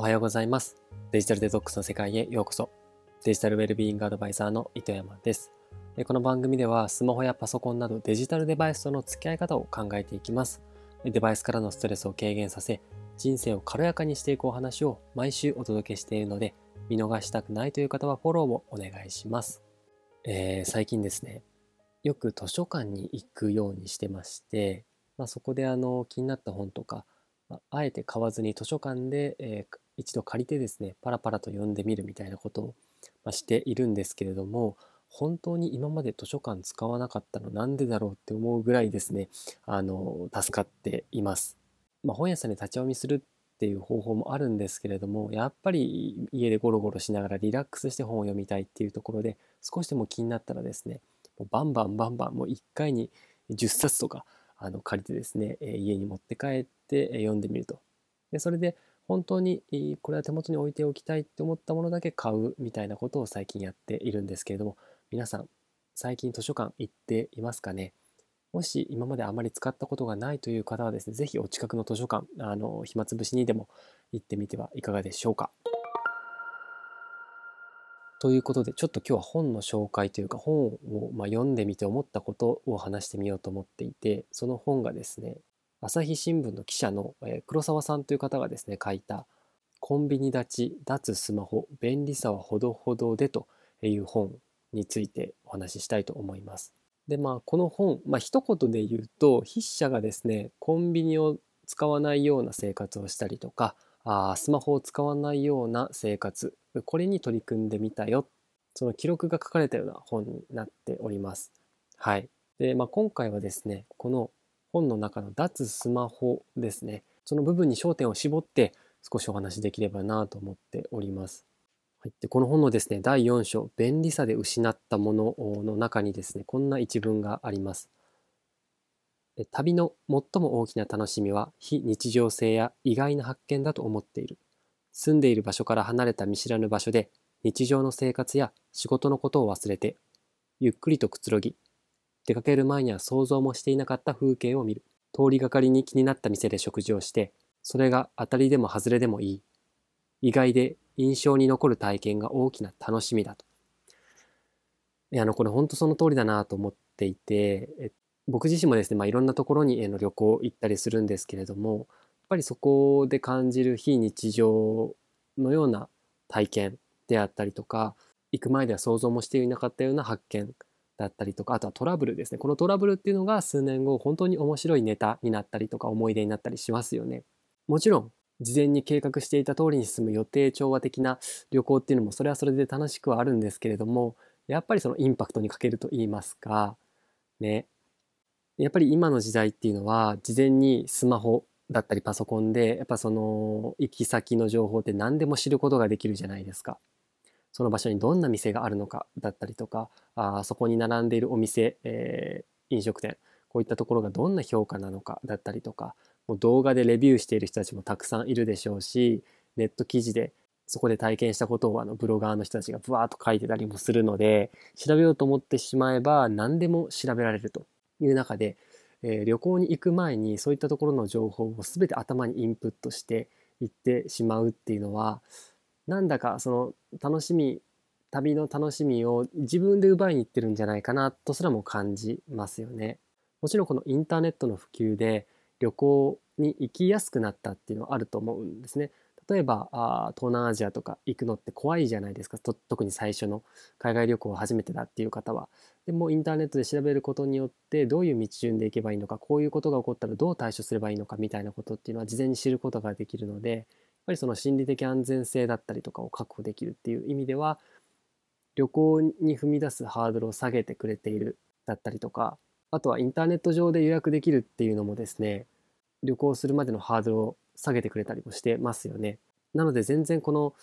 おはようございます。デジタルデトックスの世界へようこそ。デジタルウェルビーイングアドバイザーの糸山です。この番組ではスマホやパソコンなどデジタルデバイスとの付き合い方を考えていきます。デバイスからのストレスを軽減させ、人生を軽やかにしていくお話を毎週お届けしているので、見逃したくないという方はフォローをお願いします。えー最近ですね、よく図書館に行くようにしてまして、まあ、そこであの気になった本とか、まああえて買わずに図書館で、えー一度借りてですねパラパラと読んでみるみたいなことを、ましているんですけれども本当に今まで図書館使わなかったのなんでだろうって思うぐらいですねあの助かっています。まあ、本屋さんで立ち読みするっていう方法もあるんですけれどもやっぱり家でゴロゴロしながらリラックスして本を読みたいっていうところで少しでも気になったらですねバンバンバンバンもう1回に10冊とかあの借りてですね、家に持って帰って読んでみると。でそれで本当にこれは手元に置いておきたいって思ったものだけ買うみたいなことを最近やっているんですけれども皆さん最近図書館行っていますかね？もし今まであまり使ったことがないという方はですね、ぜひお近くの図書館、あの、暇つぶしにでも行ってみてはいかがでしょうか？ということで、ちょっと今日は本の紹介というか、本をまあ読んでみて思ったことを話してみようと思っていて、その本がですね、朝日新聞の記者の、黒沢さんという方がですね、書いた、コンビニ立ち、脱スマホ、便利さはほどほどでという本についてお話ししたいと思います。でまあこの本、まあ一言で言うと筆者がですねコンビニを使わないような生活をしたりとかあスマホを使わないような生活これに取り組んでみたよその記録が書かれたような本になっております。はい。で、まあ、今回はですねこの本の中の脱スマホですねその部分に焦点を絞って少しお話しできればなと思っております。はい、でこの本のですね第4章「便利さで失ったもの」の中にですねこんな一文があります。旅の最も大きな楽しみは非日常性や意外な発見だと思っている。住んでいる場所から離れた見知らぬ場所で日常の生活や仕事のことを忘れてゆっくりとくつろぎ出かける前には想像もしていなかった風景を見る通りがかりに気になった店で食事をしてそれが当たりでも外れでもいい意外で印象に残る体験が大きな楽しみだと。いやあのこれ本当その通りだなと思っていて僕自身もですね、まあ、いろんなところにえの旅行行ったりするんですけれどもやっぱりそこで感じる非日常のような体験であったりとか行く前では想像もしていなかったような発見だったりとかあとはトラブルですねこのトラブルっていうのが数年後本当に面白いネタになったりとか思い出になったりしますよね。もちろん事前に計画していた通りに進む予定調和的な旅行っていうのもそれはそれで楽しくはあるんですけれどもやっぱりそのインパクトに欠けると言いますかねやっぱり今の時代っていうのは事前にスマホだったりパソコンでやっぱその行き先の情報って何でも知ることができるじゃないですか。その場所にどんな店があるのかだったりとかあそこに並んでいるお店、えー飲食店こういったところがどんな評価なのかだったりとかもう動画でレビューしている人たちもたくさんいるでしょうしネット記事でそこで体験したことをあのブロガーの人たちがブワーッと書いてたりもするので調べようと思ってしまえば何でも調べられるという中で、えー旅行に行く前にそういったところの情報を全て頭にインプットしていってしまうっていうのはなんだかその楽しみ旅の楽しみを自分で奪いに行ってるんじゃないかなとすらも感じますよね。もちろんこのインターネットの普及で旅行に行きやすくなったっていうのはあると思うんですね。例えばあ東南アジアとか行くのって怖いじゃないですかと特に最初の海外旅行初めてだっていう方は。でもインターネットで調べることによってどういう道順で行けばいいのかこういうことが起こったらどう対処すればいいのかみたいなことっていうのは事前に知ることができるのでっぱりその心理的安全性だったりとかを確保できるっていう意味では旅行に踏み出すハードルを下げてくれているだったりとかあとはインターネット上で予約できるっていうのもですね旅行するまでのハードルを下げてくれたりもしてますよね。なので全然この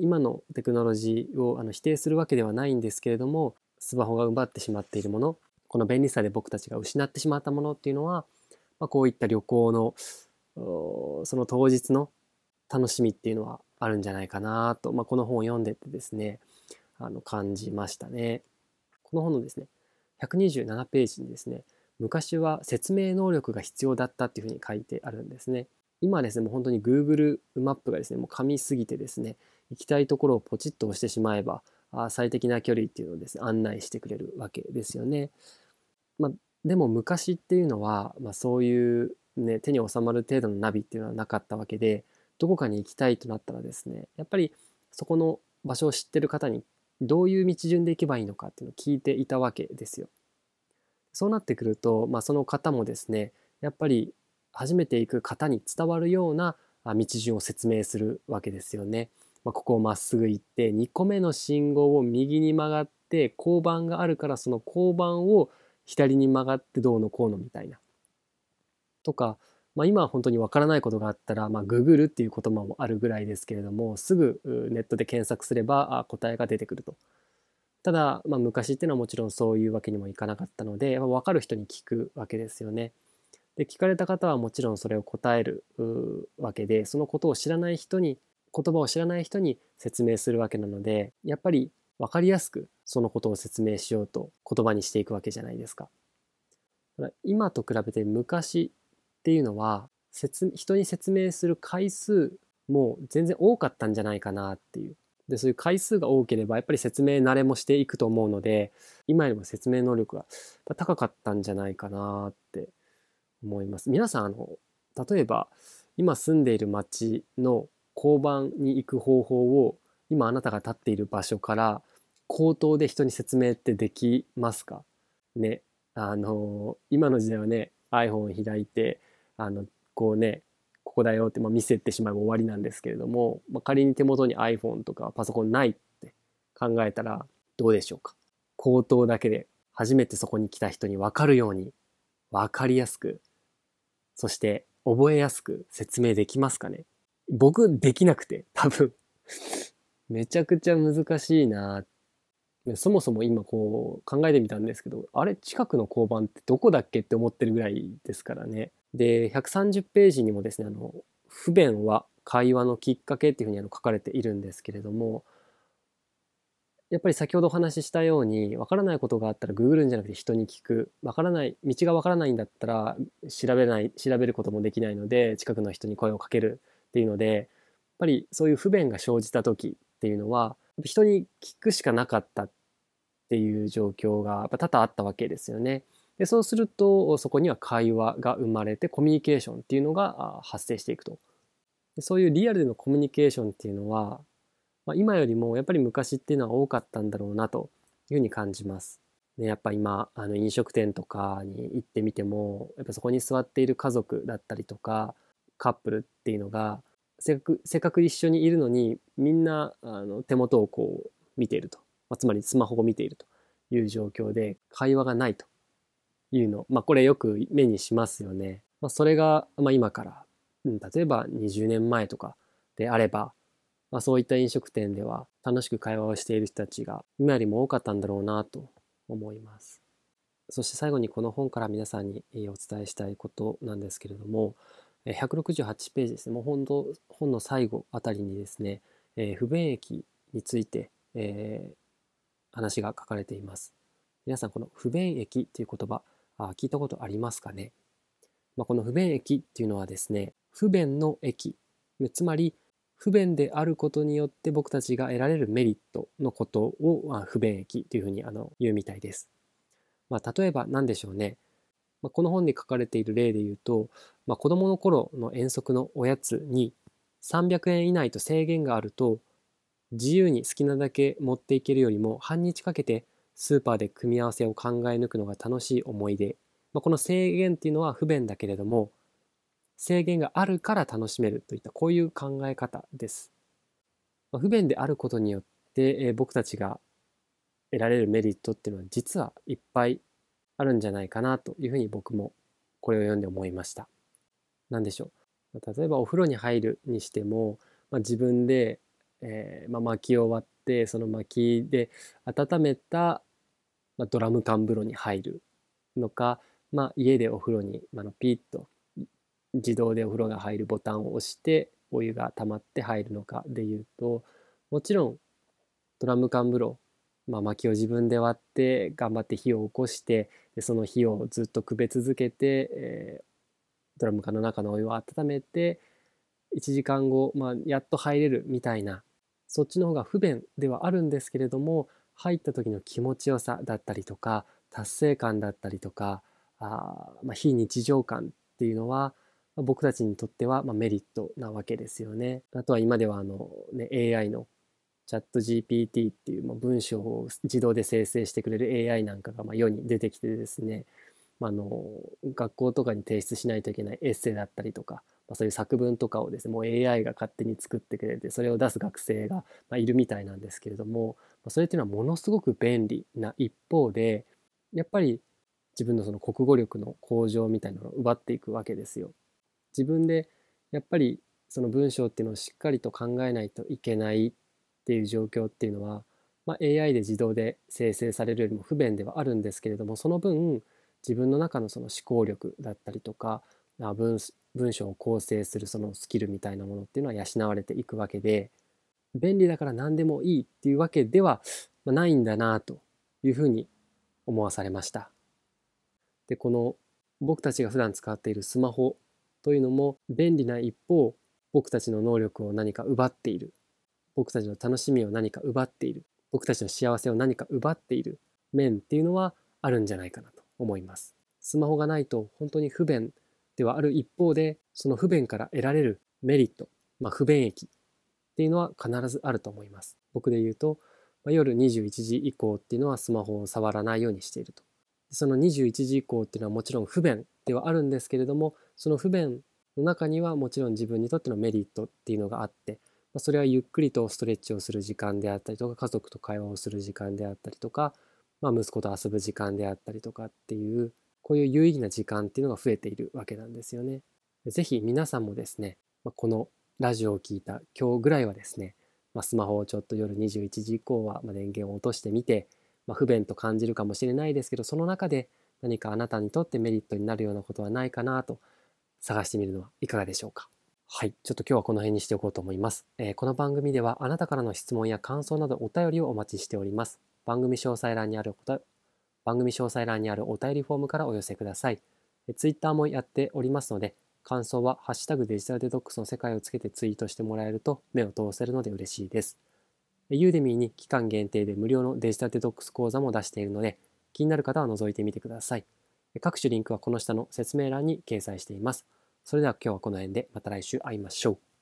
今のテクノロジーをあの否定するわけではないんですけれどもスマホが奪ってしまっているものこの便利さで僕たちが失ってしまったものっていうのは、まあ、こういった旅行のその当日の楽しみっていうのはあるんじゃないかなと、まあ、この本を読んでてですねあの感じましたね。この本のですね127ページにですね昔は説明能力が必要だったっていうふうに書いてあるんですね。今ですねもう本当に Google マップがですねもう噛みすぎてですね行きたいところをポチッと押してしまえばあ最適な距離っていうのをですね案内してくれるわけですよね。まあ、でも昔っていうのは、まあ、そういう、ね、手に収まる程度のナビっていうのはなかったわけでどこかに行きたいとなったらですねやっぱりそこの場所を知ってる方にどういう道順で行けばいいのかっていうのを聞いていたわけですよ。そうなってくると、まあ、その方もですねやっぱり初めて行く方に伝わるような道順を説明するわけですよね。まあ、ここをまっすぐ行って2個目の信号を右に曲がって交番があるからその交番を左に曲がってどうのこうのみたいな。とか、まあ、今は本当にわからないことがあったら、まあ、ググるっていう言葉もあるぐらいですけれどもすぐネットで検索すれば答えが出てくると。ただ、まあ、昔っていうのはもちろんそういうわけにもいかなかったので分かる人に聞くわけですよね。で聞かれた方はもちろんそれを答えるわけでそのことを知らない人に言葉を知らない人に説明するわけなのでやっぱり分かりやすくそのことを説明しようと言葉にしていくわけじゃないですか。今と比べて昔っていうのは人に説明する回数も全然多かったんじゃないかなっていう。でそういう回数が多ければやっぱり説明慣れもしていくと思うので今よりも説明能力が高かったんじゃないかなって思います。皆さんあの例えば今住んでいる町の交番に行く方法を今あなたが立っている場所から口頭で人に説明ってできますか？ねあの今の時代はね iPhone を開いてあのこうねここだよって、まあ、見せてしまえば終わりなんですけれども、まあ、仮に手元に iPhone とかパソコンないって考えたらどうでしょうか？口頭だけで初めてそこに来た人に分かるように分かりやすくそして覚えやすく説明できますかね？僕できなくて、多分。めちゃくちゃ難しいなそもそも今こう考えてみたんですけど、あれ近くの交番ってどこだっけって思ってるぐらいですからね。で、130ページにもですね、あの、不便は会話のきっかけっていうふうにあの書かれているんですけれども、やっぱり先ほどお話ししたように、わからないことがあったらググるんじゃなくて人に聞く。わからない、道がわからないんだったら調べない、調べることもできないので、近くの人に声をかけるっていうのでやっぱりそういう不便が生じた時っていうのは人に聞くしかなかったっていう状況が多々あったわけですよね。でそうするとそこには会話が生まれてコミュニケーションっていうのが発生していくと。そういうリアルでのコミュニケーションっていうのは、まあ、今よりもやっぱり昔っていうのは多かったんだろうなというふうに感じます。でやっぱ今あの飲食店とかに行ってみてもやっぱそこに座っている家族だったりとかカップルっていうのがせっかくせっかく一緒にいるのにみんなあの手元をこう見ていると、まあ、つまりスマホを見ているという状況で会話がないというの、まあ、これよく目にしますよね。まあ、それが、まあ、今から、例えば20年前とかであれば、まあ、そういった飲食店では楽しく会話をしている人たちが今よりも多かったんだろうなと思います。そして最後にこの本から皆さんにお伝えしたいことなんですけれども、168ページですね、もう本当本の最後あたりにですね、え、不便益について、えー、話が書かれています。皆さん、この不便益という言葉、あ聞いたことありますかね、まあ、この不便益っていうのはですね、不便の益、つまり不便であることによって僕たちが得られるメリットのことを、不便益というふうにあの言うみたいです。まあ、例えば何でしょうね。まあ、この本に書かれている例で言うと、まあ、子供の頃の遠足のおやつに300円以内と制限があると自由に好きなだけ持っていけるよりも半日かけてスーパーで組み合わせを考え抜くのが楽しい思い出、まあ、この制限っていうのは不便だけれども制限があるから楽しめるといったこういう考え方です。まあ、不便であることによって、えー、僕たちが得られるメリットっていうのは実はいっぱいあるんじゃないかなというふうに僕もこれを読んで思いました。何でしょう。例えばお風呂に入るにしても、まあ、自分で、えーまあ、薪を割ってその薪で温めた、まあ、ドラム缶風呂に入るのか、ま、家でお風呂に、まあ、のピッと自動でお風呂が入るボタンを押してお湯が溜まって入るのかでいうともちろんドラム缶風呂まあ、薪を自分で割って頑張って火を起こしてその火をずっとくべ続けて、えー、ドラム缶の中のお湯を温めて1時間後、まあ、やっと入れるみたいなそっちの方が不便ではあるんですけれども入った時の気持ちよさだったりとか達成感だったりとかあ、まあ、非日常感っていうのは僕たちにとってはまメリットなわけですよね。あとは今ではあの、ね、AI のチャット GPT っていう、ま文章を自動で生成してくれる AI なんかがま世に出てきてですね、あの学校とかに提出しないといけないエッセイだったりとか、まあ、そういう作文とかをですねもう AI が勝手に作ってくれてそれを出す学生がまいるみたいなんですけれどもまそれっていうのはものすごく便利な一方でやっぱり自分のその国語力の向上みたいなのを奪っていくわけですよ。自分でやっぱりその文章っていうのをしっかりと考えないといけないっていう状況っていうのは、まあ、AI で自動で生成されるよりも不便ではあるんですけれどもその分自分の中のその思考力だったりとか文文章を構成するそのスキルみたいなものっていうのは養われていくわけで便利だから何でもいいっていうわけではないんだなというふうに思わされました。でこの僕たちが普段使っているスマホというのも便利な一方僕たちの能力を何か奪っている。僕たちの楽しみを何か奪っている。僕たちの幸せを何か奪っている面っていうのはあるんじゃないかな。思います。スマホがないと本当に不便ではある一方でその不便から得られるメリット、まあ、不便益っていうのは必ずあると思います。僕で言うと、まあ、夜21時以降っていうのはスマホを触らないようにしていると。その21時以降っていうのはもちろん不便ではあるんですけれどもその不便の中にはもちろん自分にとってのメリットっていうのがあってそれはゆっくりとストレッチをする時間であったりとか家族と会話をする時間であったりとか、まあ、息子と遊ぶ時間であったりとかっていうこういう有意義な時間っていうのが増えているわけなんですよね。ぜひ皆さんもですねこのラジオを聞いた今日ぐらいはですね、まあ、スマホをちょっと夜21時以降は電源を落としてみて、まあ、不便と感じるかもしれないですけどその中で何かあなたにとってメリットになるようなことはないかなと探してみるのはいかがでしょうか。はい。ちょっと今日はこの辺にしておこうと思います。えー、この番組ではあなたからの質問や感想などお便りをお待ちしております。番組詳細欄にある番組詳細欄にあるお便りフォームからお寄せください。ツイッターもやっておりますので、感想はハッシュタグデジタルデトックスの世界をつけてツイートしてもらえると目を通せるので嬉しいです。ユーデミーに期間限定で無料のデジタルデトックス講座も出しているので、気になる方は覗いてみてください。各種リンクはこの下の説明欄に掲載しています。それでは今日はこの辺でまた来週会いましょう。